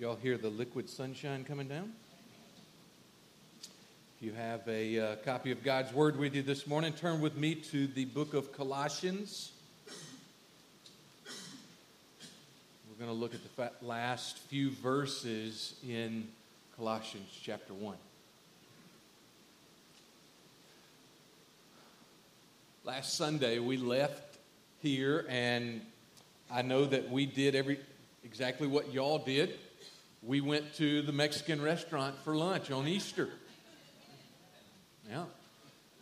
Y'all hear the liquid sunshine coming down? If you have a uh, copy of God's Word with you this morning, turn with me to the book of Colossians. We're going to look at the last few verses in Colossians chapter 1. Last Sunday, we left here, and I know that we did every exactly what y'all did we went to the Mexican restaurant for lunch on Easter. Yeah.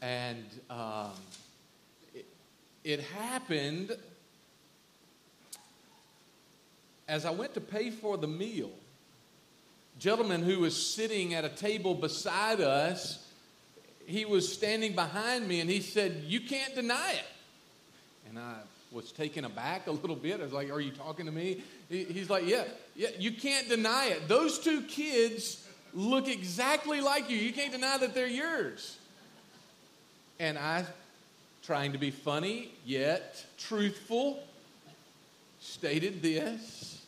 And um, it, it happened as I went to pay for the meal. Gentleman who was sitting at a table beside us, he was standing behind me and he said, You can't deny it. And I was taken aback a little bit. I was like, Are you talking to me? He's like, Yeah, yeah, you can't deny it. Those two kids look exactly like you. You can't deny that they're yours. And I, trying to be funny yet truthful, stated this.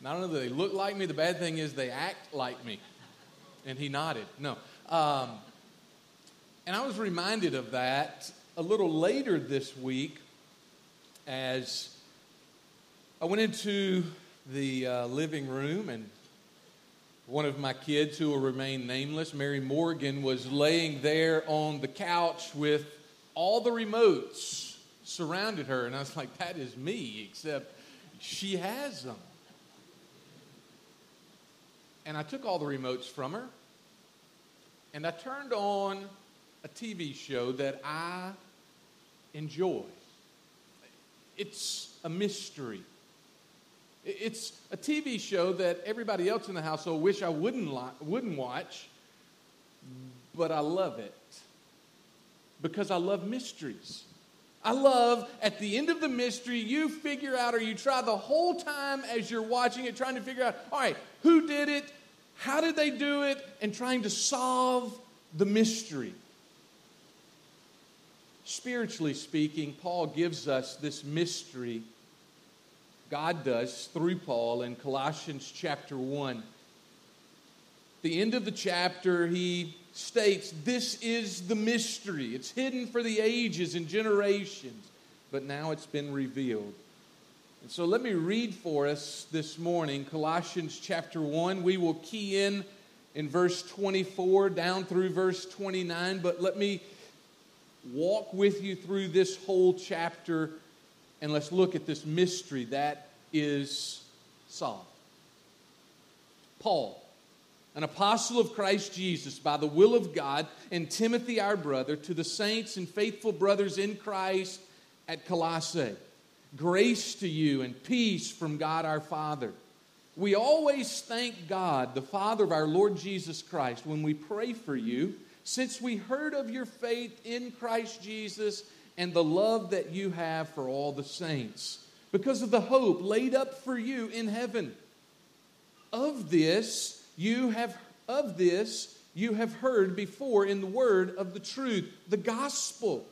Not only do they look like me, the bad thing is they act like me. And he nodded. No. Um, and I was reminded of that a little later this week as I went into the uh, living room and one of my kids who will remain nameless, Mary Morgan, was laying there on the couch with all the remotes surrounded her. And I was like, that is me, except she has them. And I took all the remotes from her and I turned on a TV show that I enjoy. It's a mystery. It's a TV show that everybody else in the household wish I wouldn't, li- wouldn't watch, but I love it because I love mysteries. I love at the end of the mystery, you figure out or you try the whole time as you're watching it, trying to figure out, all right, who did it? How did they do it? And trying to solve the mystery. Spiritually speaking, Paul gives us this mystery. God does through Paul in Colossians chapter 1. The end of the chapter, he states, This is the mystery. It's hidden for the ages and generations, but now it's been revealed. And so let me read for us this morning Colossians chapter 1. We will key in in verse 24 down through verse 29, but let me walk with you through this whole chapter and let's look at this mystery that is solved. Paul, an apostle of Christ Jesus by the will of God, and Timothy, our brother, to the saints and faithful brothers in Christ at Colossae. Grace to you and peace from God our Father. We always thank God, the Father of our Lord Jesus Christ, when we pray for you since we heard of your faith in Christ Jesus and the love that you have for all the saints, because of the hope laid up for you in heaven. Of this you have of this you have heard before in the word of the truth, the gospel,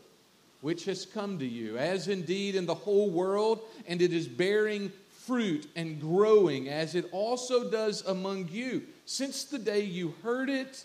which has come to you, as indeed in the whole world, and it is bearing fruit and growing, as it also does among you, since the day you heard it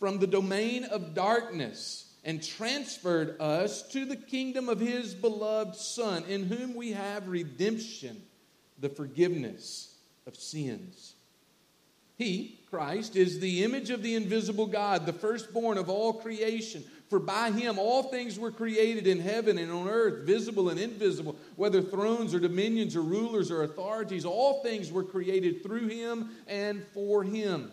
from the domain of darkness and transferred us to the kingdom of his beloved Son, in whom we have redemption, the forgiveness of sins. He, Christ, is the image of the invisible God, the firstborn of all creation. For by him all things were created in heaven and on earth, visible and invisible, whether thrones or dominions or rulers or authorities, all things were created through him and for him.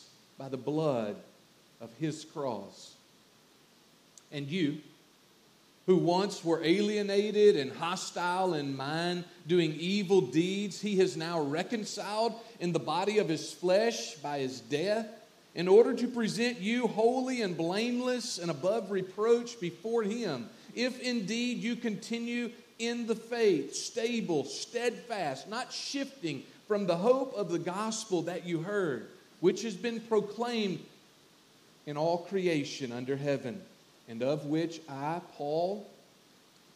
by the blood of his cross. And you, who once were alienated and hostile in mind, doing evil deeds, he has now reconciled in the body of his flesh by his death, in order to present you holy and blameless and above reproach before him. If indeed you continue in the faith, stable, steadfast, not shifting from the hope of the gospel that you heard, which has been proclaimed in all creation under heaven and of which I, Paul,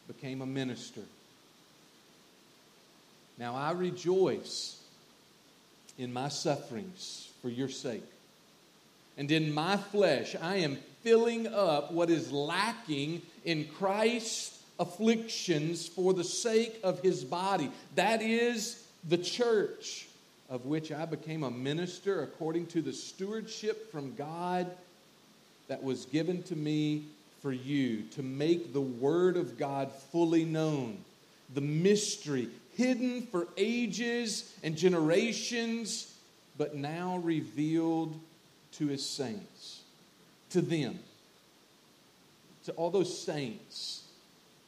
became a minister. Now I rejoice in my sufferings for your sake. And in my flesh, I am filling up what is lacking in Christ's afflictions for the sake of his body. That is the church, of which I became a minister according to the stewardship from God that was given to me for you to make the Word of God fully known, the mystery hidden for ages and generations, but now revealed to His saints, to them, to all those saints.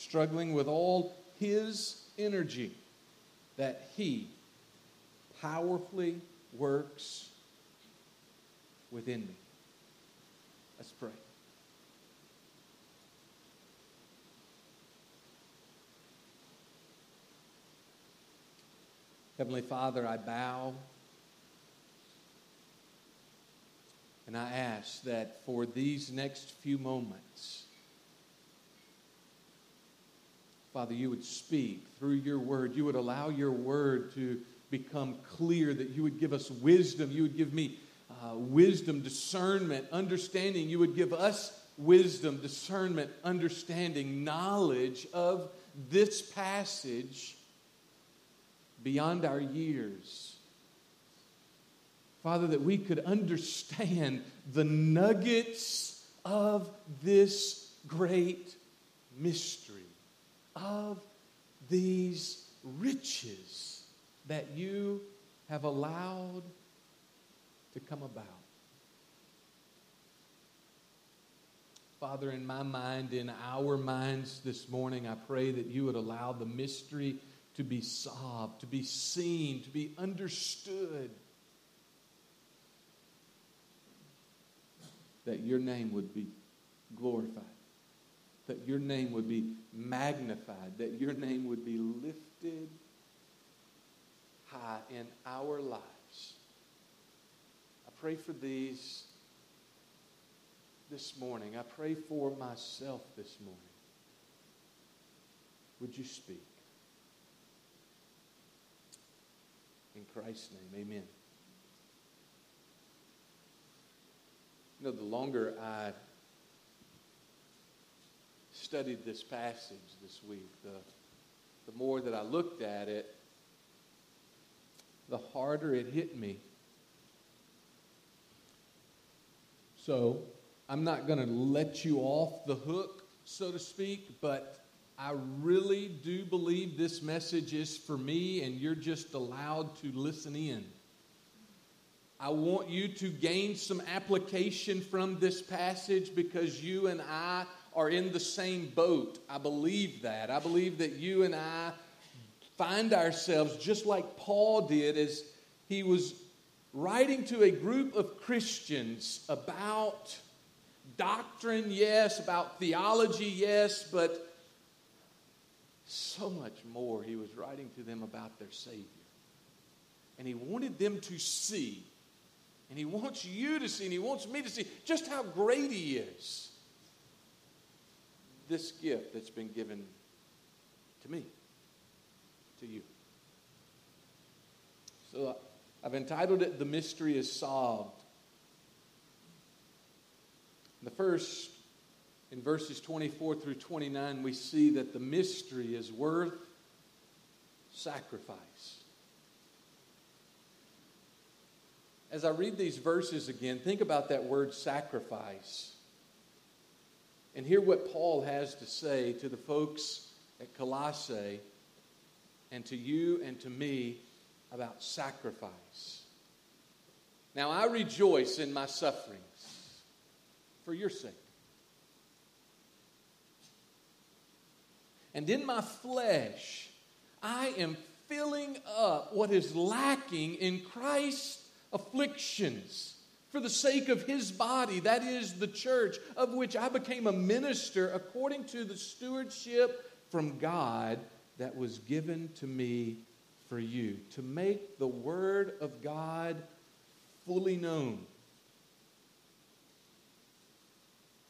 struggling with all His energy that He powerfully works within me. Let's pray. Heavenly Father, I bow and I ask that for these next few moments, Father, you would speak through your word. You would allow your word to become clear, that you would give us wisdom. You would give me uh, wisdom, discernment, understanding. You would give us wisdom, discernment, understanding, knowledge of this passage beyond our years. Father, that we could understand the nuggets of this great mystery, of these riches that you have allowed to come about. Father, in my mind, in our minds this morning, I pray that you would allow the mystery to be solved, to be seen, to be understood. That your name would be glorified, that your name would be magnified, that your name would be lifted high in our lives. I pray for these this morning. I pray for myself this morning. Would you speak? In Christ's name, amen. You know, the longer I studied this passage this week, the, the more that I looked at it, the harder it hit me. So, I'm not going to let you off the hook, so to speak, but I really do believe this message is for me, and you're just allowed to listen in. I want you to gain some application from this passage because you and I are in the same boat. I believe that. I believe that you and I find ourselves just like Paul did as he was writing to a group of Christians about doctrine, yes, about theology, yes, but so much more. He was writing to them about their Savior. And he wanted them to see and He wants you to see, and He wants me to see just how great He is. This gift that's been given to me, to you. So uh, I've entitled it The Mystery is Solved. The first, in verses 24 through 29, we see that the mystery is worth sacrifice. as I read these verses again, think about that word sacrifice. And hear what Paul has to say to the folks at Colossae and to you and to me about sacrifice. Now, I rejoice in my sufferings for your sake. And in my flesh, I am filling up what is lacking in Christ's afflictions for the sake of his body, that is the church, of which I became a minister according to the stewardship from God that was given to me for you, to make the word of God fully known.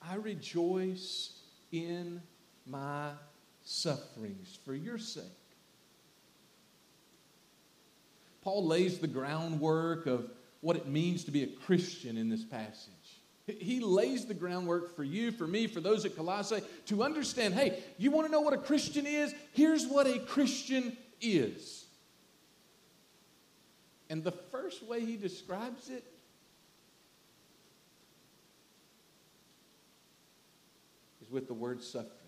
I rejoice in my sufferings for your sake. Paul lays the groundwork of what it means to be a Christian in this passage. He lays the groundwork for you, for me, for those at Colossae to understand hey, you want to know what a Christian is? Here's what a Christian is. And the first way he describes it is with the word sufferings.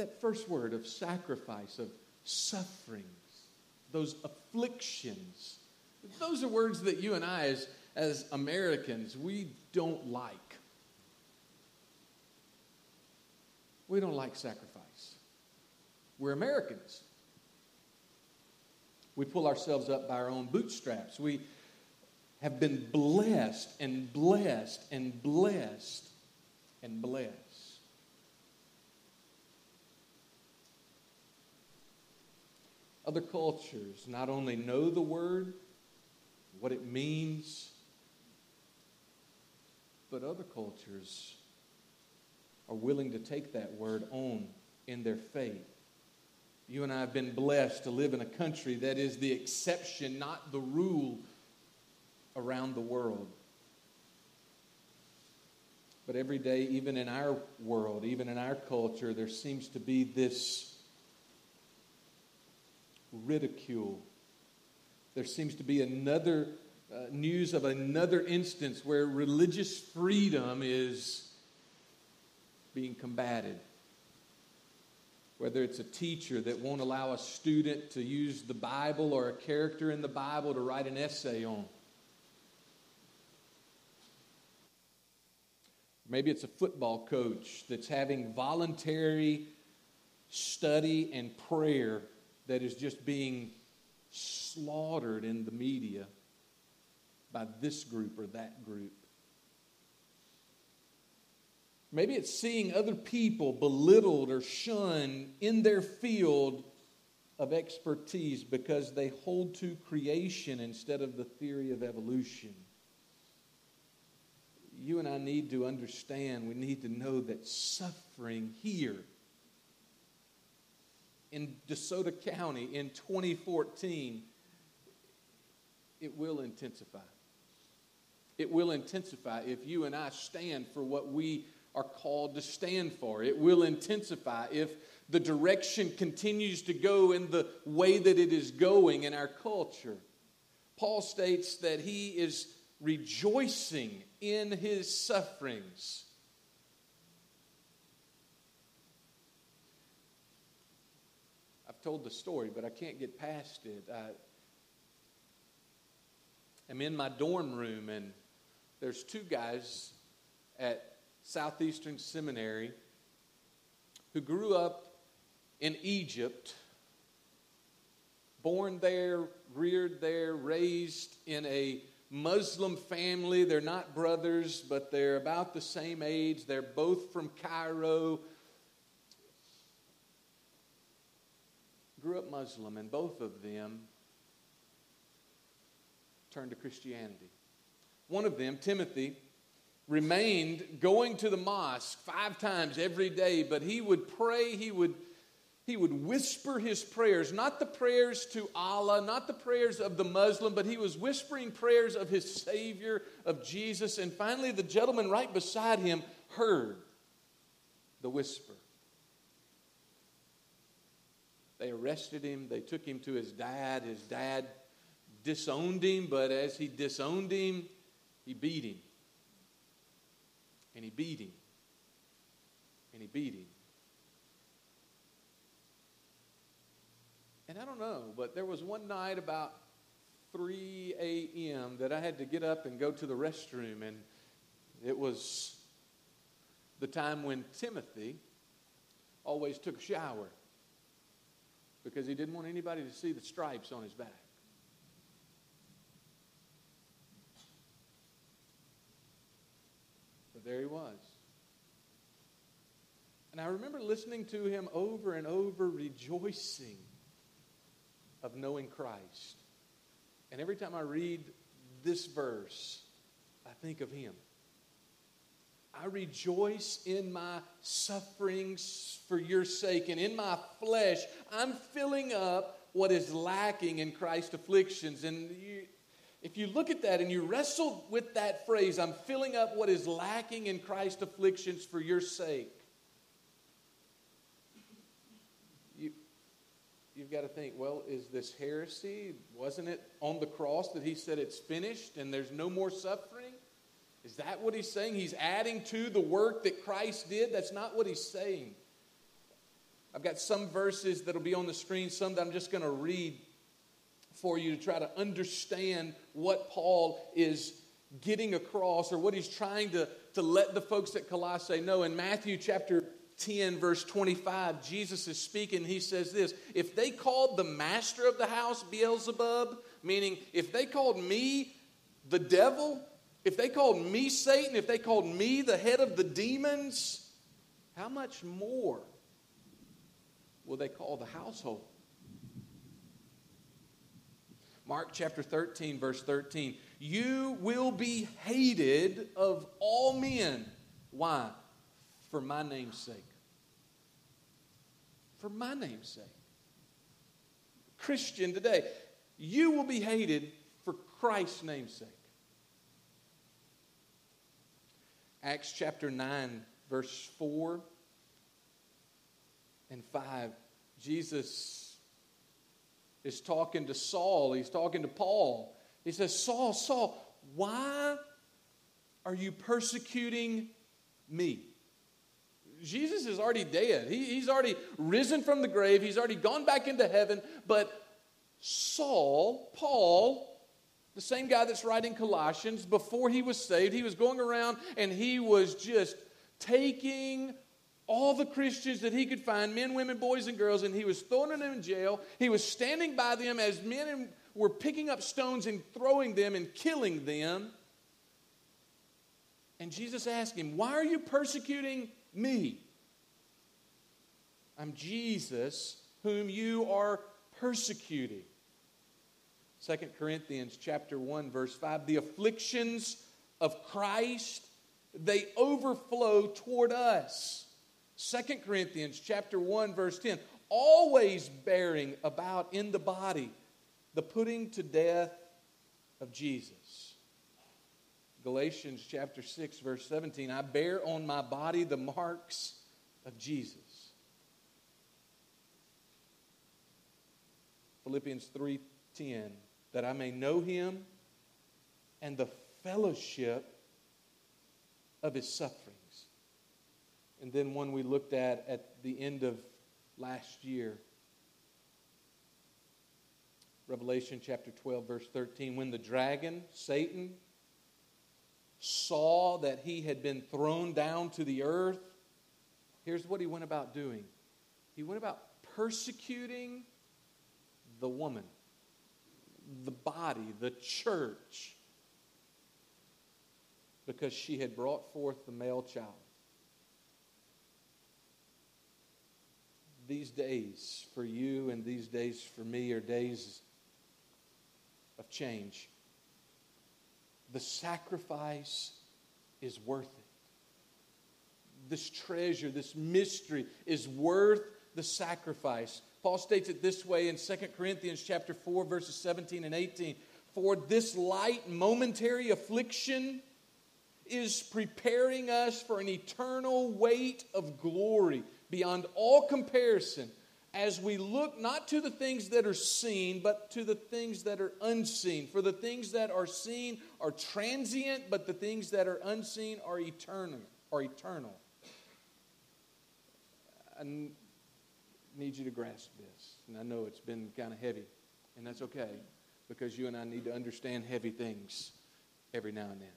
that first word of sacrifice, of sufferings, those afflictions. Those are words that you and I, as, as Americans, we don't like. We don't like sacrifice. We're Americans. We pull ourselves up by our own bootstraps. We have been blessed and blessed and blessed and blessed. Other cultures not only know the word, what it means, but other cultures are willing to take that word on in their faith. You and I have been blessed to live in a country that is the exception, not the rule around the world. But every day, even in our world, even in our culture, there seems to be this ridicule. There seems to be another uh, news of another instance where religious freedom is being combated. Whether it's a teacher that won't allow a student to use the Bible or a character in the Bible to write an essay on. Maybe it's a football coach that's having voluntary study and prayer that is just being slaughtered in the media by this group or that group. Maybe it's seeing other people belittled or shunned in their field of expertise because they hold to creation instead of the theory of evolution. You and I need to understand, we need to know that suffering here in DeSoto County in 2014, it will intensify. It will intensify if you and I stand for what we are called to stand for. It will intensify if the direction continues to go in the way that it is going in our culture. Paul states that he is rejoicing in his sufferings told the story, but I can't get past it. I, am in my dorm room, and there's two guys at Southeastern Seminary who grew up in Egypt, born there, reared there, raised in a Muslim family. They're not brothers, but they're about the same age. They're both from Cairo. Grew up Muslim, and both of them turned to Christianity. One of them, Timothy, remained going to the mosque five times every day, but he would pray, he would he would whisper his prayers, not the prayers to Allah, not the prayers of the Muslim, but he was whispering prayers of his Savior, of Jesus. And finally, the gentleman right beside him heard the whisper. They arrested him, they took him to his dad. His dad disowned him, but as he disowned him, he beat him. And he beat him. And he beat him. And I don't know, but there was one night about 3 a.m. that I had to get up and go to the restroom, and it was the time when Timothy always took a shower because he didn't want anybody to see the stripes on his back. But there he was. And I remember listening to him over and over, rejoicing of knowing Christ. And every time I read this verse, I think of him. I rejoice in my sufferings for your sake, and in my flesh, I'm filling up what is lacking in Christ's afflictions. And you, if you look at that and you wrestle with that phrase, I'm filling up what is lacking in Christ's afflictions for your sake, you've got to think, well, is this heresy? Wasn't it on the cross that he said it's finished and there's no more suffering? Is that what he's saying? He's adding to the work that Christ did? That's not what he's saying. I've got some verses that'll be on the screen, some that I'm just going to read for you to try to understand what Paul is getting across or what he's trying to, to let the folks at Colossae know. In Matthew chapter 10, verse 25, Jesus is speaking. He says this If they called the master of the house Beelzebub, meaning if they called me the devil, if they called me Satan, if they called me the head of the demons, how much more will they call the household? Mark chapter 13, verse 13. You will be hated of all men. Why? For my name's sake for my name's sake. Christian today, you will be hated for Christ's name's sake. Acts chapter 9, verse 4 and 5. Jesus is talking to Saul, he's talking to Paul. He says, Saul, Saul, why are you persecuting me? Jesus is already dead. He, he's already risen from the grave. He's already gone back into heaven. But Saul, Paul, the same guy that's writing Colossians, before he was saved, he was going around and he was just taking all the Christians that he could find men, women, boys, and girls and he was throwing them in jail. He was standing by them as men were picking up stones and throwing them and killing them. And Jesus asked him, Why are you persecuting me. I'm Jesus whom you are persecuting. 2 Corinthians chapter 1 verse 5 the afflictions of Christ they overflow toward us. 2 Corinthians chapter 1 verse 10 always bearing about in the body the putting to death of Jesus. Galatians chapter 6 verse 17, I bear on my body the marks of Jesus. Philippians 3:10, that I may know him and the fellowship of his sufferings. And then one we looked at at the end of last year, Revelation chapter 12, verse 13. When the dragon, Satan, saw that he had been thrown down to the earth, here's what he went about doing he went about persecuting the woman, the body, the church, because she had brought forth the male child. These days for you and these days for me are days of change. The sacrifice is worth it. This treasure, this mystery is worth the sacrifice. Paul states it this way in 2 Corinthians chapter 4 verses 17 and 18. For this light momentary affliction is preparing us for an eternal weight of glory beyond all comparison as we look not to the things that are seen, but to the things that are unseen. For the things that are seen are transient, but the things that are unseen are eternal. Are eternal. I need you to grasp this, and I know it's been kind of heavy, and that's okay, because you and I need to understand heavy things every now and then.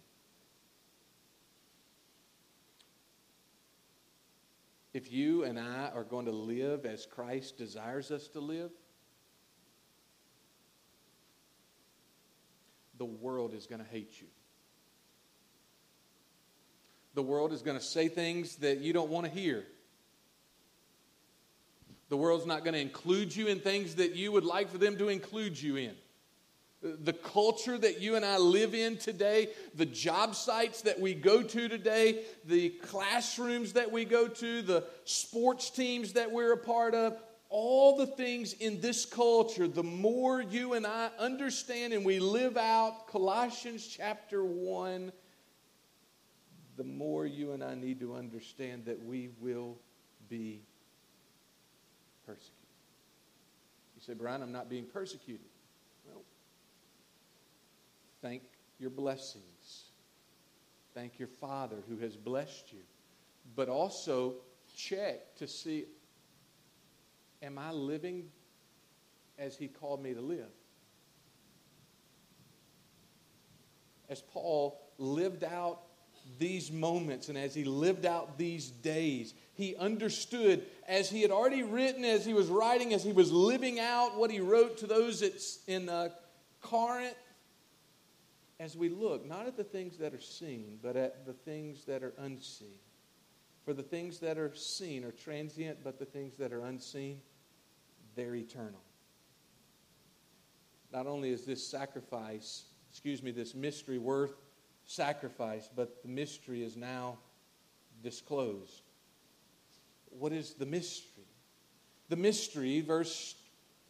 if you and I are going to live as Christ desires us to live, the world is going to hate you. The world is going to say things that you don't want to hear. The world's not going to include you in things that you would like for them to include you in. The culture that you and I live in today, the job sites that we go to today, the classrooms that we go to, the sports teams that we're a part of, all the things in this culture, the more you and I understand and we live out Colossians chapter 1, the more you and I need to understand that we will be persecuted. You say, Brian, I'm not being persecuted. Well, thank your blessings. Thank your Father who has blessed you. But also check to see am I living as He called me to live? As Paul lived out these moments and as he lived out these days, he understood as he had already written, as he was writing, as he was living out what he wrote to those in uh, Corinth as we look not at the things that are seen, but at the things that are unseen. For the things that are seen are transient, but the things that are unseen, they're eternal. Not only is this sacrifice, excuse me, this mystery worth sacrifice, but the mystery is now disclosed. What is the mystery? The mystery, verse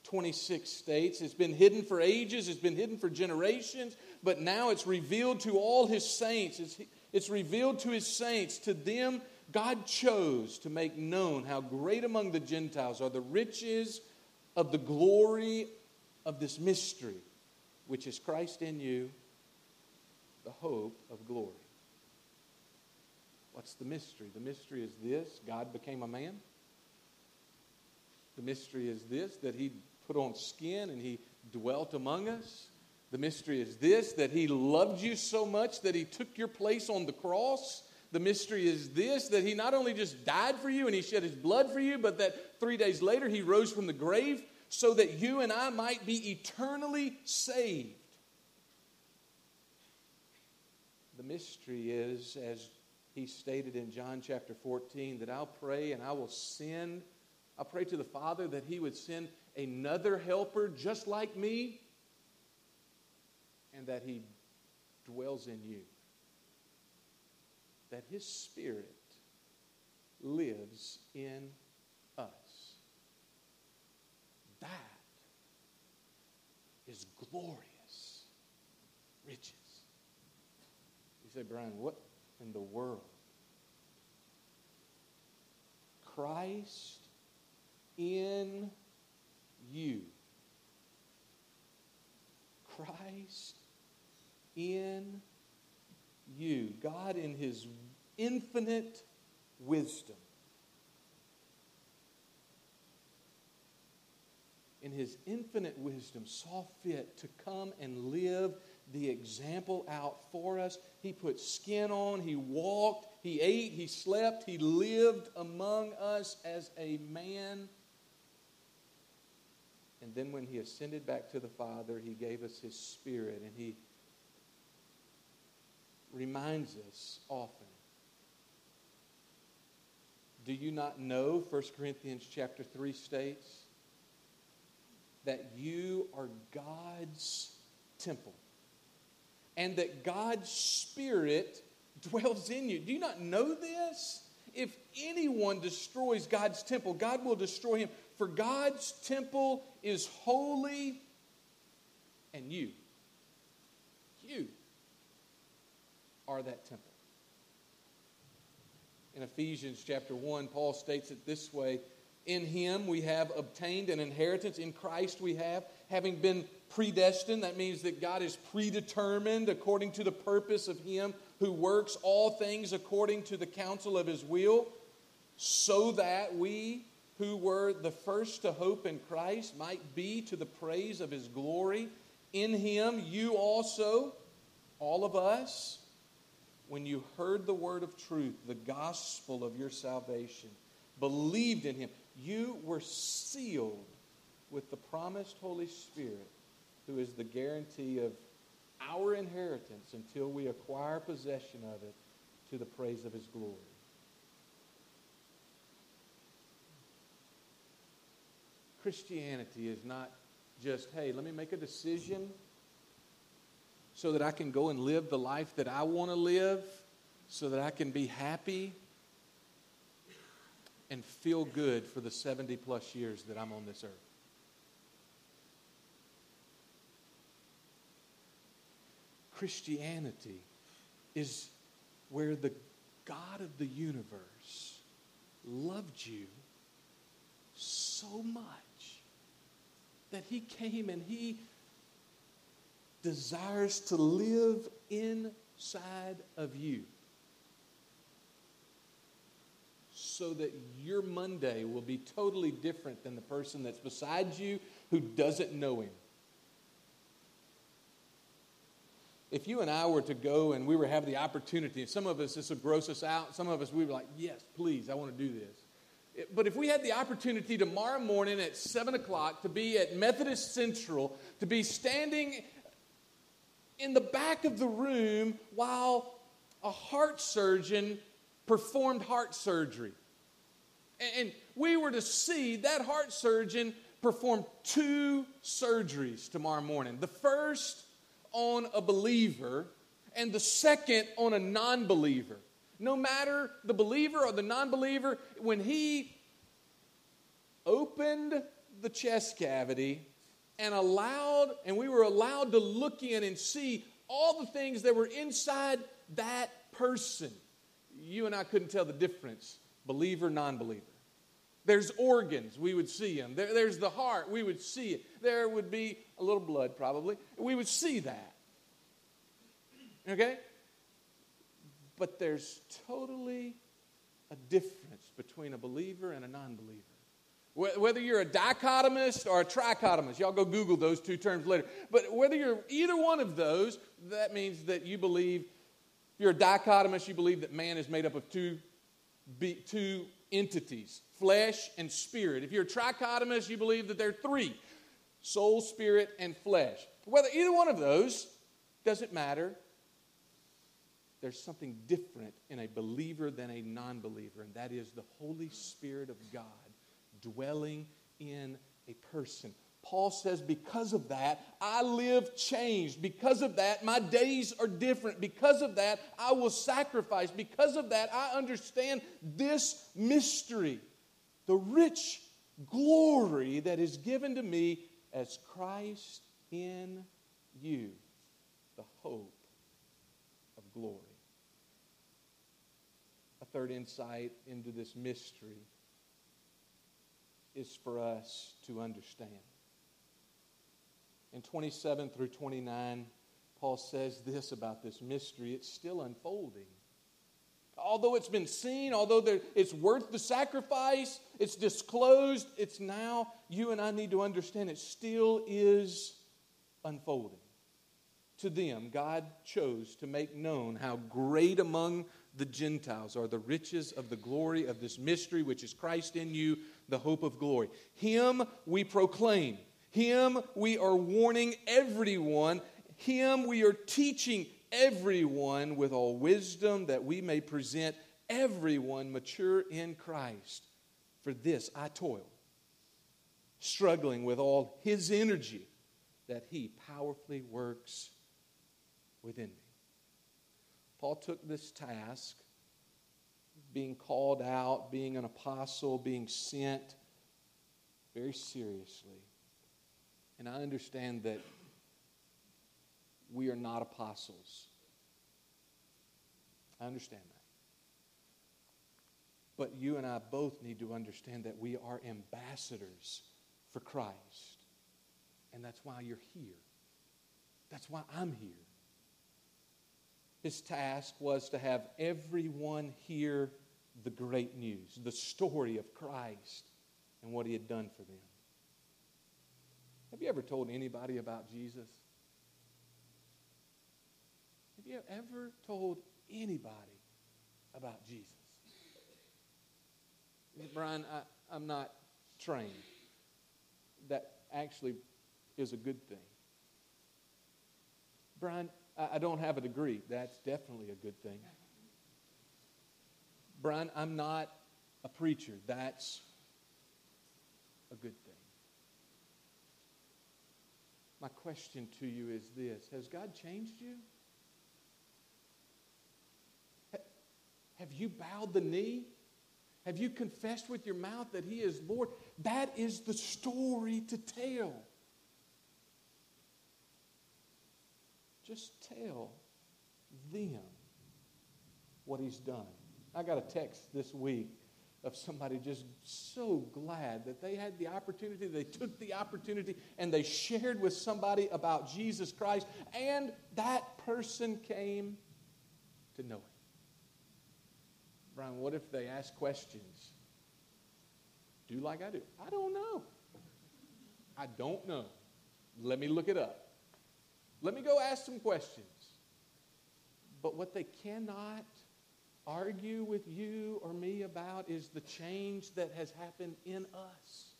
26 states, it's been hidden for ages, it's been hidden for generations, but now it's revealed to all his saints. It's, it's revealed to his saints. To them, God chose to make known how great among the Gentiles are the riches of the glory of this mystery, which is Christ in you, the hope of glory. What's the mystery? The mystery is this God became a man. The mystery is this that he put on skin and he dwelt among us. The mystery is this that he loved you so much that he took your place on the cross. The mystery is this that he not only just died for you and he shed his blood for you, but that three days later he rose from the grave so that you and I might be eternally saved. The mystery is, as he stated in John chapter 14, that I'll pray and I will send, I'll pray to the Father that he would send another helper just like me and that He dwells in you. That His Spirit lives in us. That is glorious riches. Say, Brian, what in the world? Christ in you. Christ in you. God, in His infinite wisdom, in his infinite wisdom, saw fit to come and live the example out for us. He put skin on, he walked, he ate, he slept, he lived among us as a man. And then when he ascended back to the Father, he gave us his Spirit, and he reminds us often. Do you not know, 1 Corinthians chapter 3 states, that you are God's temple and that God's Spirit dwells in you. Do you not know this? If anyone destroys God's temple, God will destroy him. For God's temple is holy, and you, you are that temple. In Ephesians chapter 1, Paul states it this way In him we have obtained an inheritance, in Christ we have, having been predestined. That means that God is predetermined according to the purpose of him who works all things according to the counsel of his will, so that we who were the first to hope in Christ might be to the praise of his glory. In him, you also, all of us, when you heard the word of truth, the gospel of your salvation, believed in him, you were sealed with the promised Holy Spirit, who is the guarantee of our inheritance until we acquire possession of it to the praise of his glory. Christianity is not just, hey, let me make a decision so that I can go and live the life that I want to live, so that I can be happy and feel good for the 70 plus years that I'm on this earth. Christianity is where the God of the universe loved you so much that he came and he desires to live inside of you so that your Monday will be totally different than the person that's beside you who doesn't know him. If you and I were to go and we were have the opportunity, and some of us this would gross us out, some of us we were like, yes, please, I want to do this. But if we had the opportunity tomorrow morning at 7 o'clock to be at Methodist Central, to be standing in the back of the room while a heart surgeon performed heart surgery. And we were to see that heart surgeon perform two surgeries tomorrow morning. The first on a believer, and the second on a non believer no matter the believer or the non believer, when he opened the chest cavity and allowed, and we were allowed to look in and see all the things that were inside that person, you and I couldn't tell the difference, believer, non believer. There's organs, we would see them. There, there's the heart, we would see it. There would be a little blood, probably. We would see that. Okay? But there's totally a difference between a believer and a non believer. Whether you're a dichotomist or a trichotomist, y'all go Google those two terms later. But whether you're either one of those, that means that you believe, if you're a dichotomist, you believe that man is made up of two, two entities flesh and spirit. If you're a trichotomist, you believe that there are three soul, spirit, and flesh. Whether either one of those doesn't matter there's something different in a believer than a non believer, and that is the Holy Spirit of God dwelling in a person. Paul says, because of that, I live changed. Because of that, my days are different. Because of that, I will sacrifice. Because of that, I understand this mystery, the rich glory that is given to me as Christ in you, the hope of glory A third insight into this mystery is for us to understand. In 27 through 29, Paul says this about this mystery it's still unfolding. Although it's been seen, although there, it's worth the sacrifice, it's disclosed, it's now, you and I need to understand it still is unfolding. To them, God chose to make known how great among the Gentiles are the riches of the glory of this mystery, which is Christ in you, the hope of glory. Him we proclaim. Him we are warning everyone. Him we are teaching everyone with all wisdom that we may present everyone mature in Christ. For this I toil, struggling with all his energy that he powerfully works within me. Paul took this task, being called out, being an apostle, being sent, very seriously. And I understand that we are not apostles. I understand that. But you and I both need to understand that we are ambassadors for Christ. And that's why you're here. That's why I'm here. His task was to have everyone hear the great news, the story of Christ and what he had done for them. Have you ever told anybody about Jesus? Have you ever told anybody about Jesus? Brian, I, am not trained. That actually is a good thing. Brian, I don't have a degree. That's definitely a good thing. Brian, I'm not a preacher. That's a good thing. My question to you is this Has God changed you? Have you bowed the knee? Have you confessed with your mouth that He is Lord? That is the story to tell. Just tell them what he's done. I got a text this week of somebody just so glad that they had the opportunity, they took the opportunity, and they shared with somebody about Jesus Christ, and that person came to know him. Brian, what if they ask questions? Do like I do. I don't know. I don't know. Let me look it up. Let me go ask some questions. But what they cannot argue with you or me about is the change that has happened in us.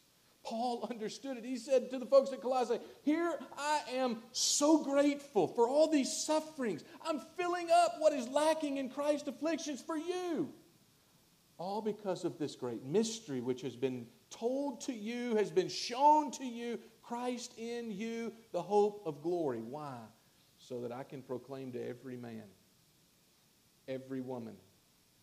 Paul understood it. He said to the folks at Colossae, Here I am so grateful for all these sufferings. I'm filling up what is lacking in Christ's afflictions for you. All because of this great mystery which has been told to you, has been shown to you Christ in you, the hope of glory. Why? So that I can proclaim to every man, every woman,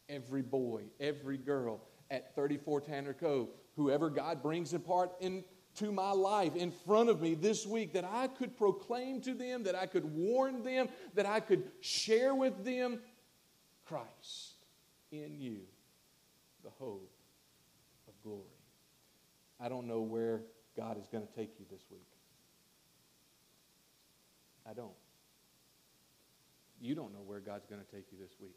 every boy, every girl at 34 Tanner Cove, whoever God brings apart into my life in front of me this week, that I could proclaim to them, that I could warn them, that I could share with them Christ in you, the hope of glory. I don't know where God is going to take you this week. I don't. You don't know where God's going to take you this week.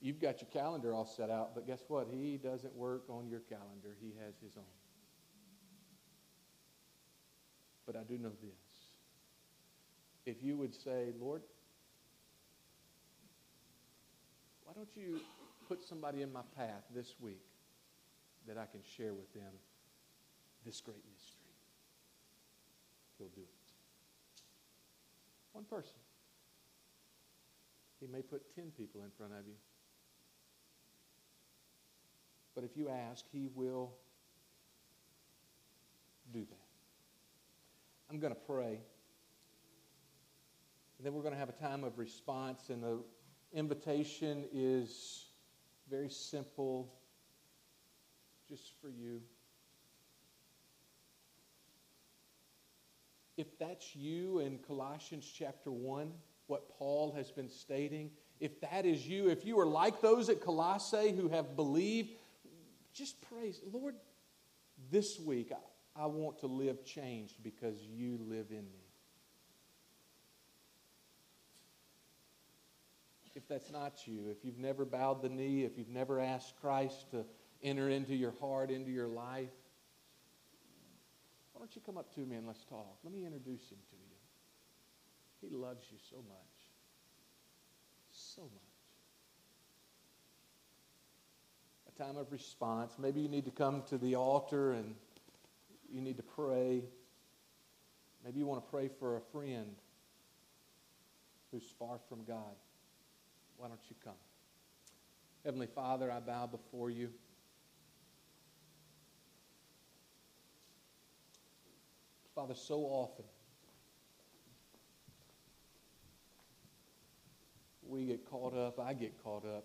You've got your calendar all set out, but guess what? He doesn't work on your calendar, He has His own. But I do know this. If you would say, Lord, why don't you put somebody in my path this week that I can share with them this great mystery. He'll do it. One person. He may put 10 people in front of you. But if you ask, he will do that. I'm going to pray. And then we're going to have a time of response. And the invitation is very simple, just for you. if that's you in Colossians chapter 1, what Paul has been stating, if that is you, if you are like those at Colossae who have believed, just praise. Lord, this week I, I want to live changed because you live in me. If that's not you, if you've never bowed the knee, if you've never asked Christ to enter into your heart, into your life, why don't you come up to me and let's talk? Let me introduce him to you. He loves you so much. So much. A time of response. Maybe you need to come to the altar and you need to pray. Maybe you want to pray for a friend who's far from God. Why don't you come? Heavenly Father, I bow before you. Father, so often we get caught up, I get caught up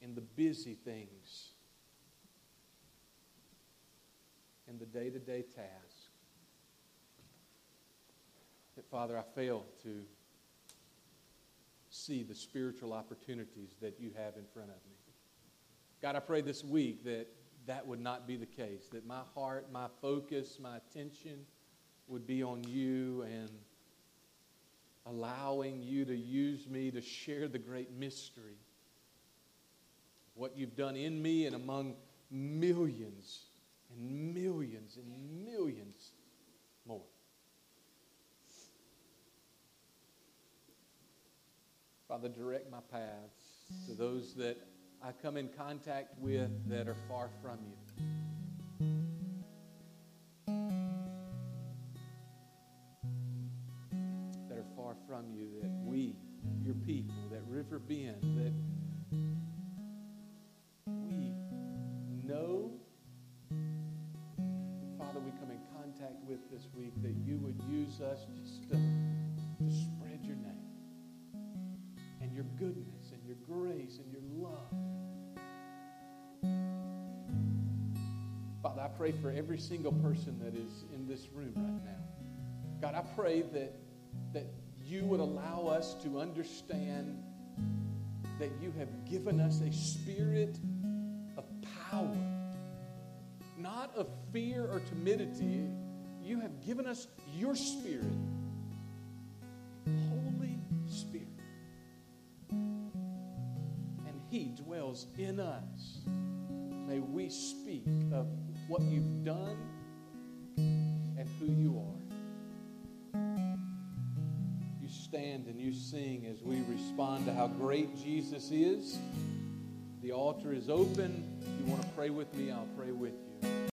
in the busy things, in the day to day tasks. That, Father, I fail to see the spiritual opportunities that you have in front of me. God, I pray this week that that would not be the case, that my heart, my focus, my attention would be on you and allowing you to use me to share the great mystery. What you've done in me and among millions and millions and millions more. Father, direct my paths to those that I come in contact with that are far from you. That are far from you, that we, your people, that River Bend, that we know, Father, we come in contact with this week, that you would use us pray for every single person that is in this room right now. God, I pray that, that you would allow us to understand that you have given us a spirit of power, not of fear or timidity. You have given us your spirit, Holy Spirit. And He dwells in us. May we speak of what you've done and who you are. You stand and you sing as we respond to how great Jesus is. The altar is open. If you want to pray with me, I'll pray with you.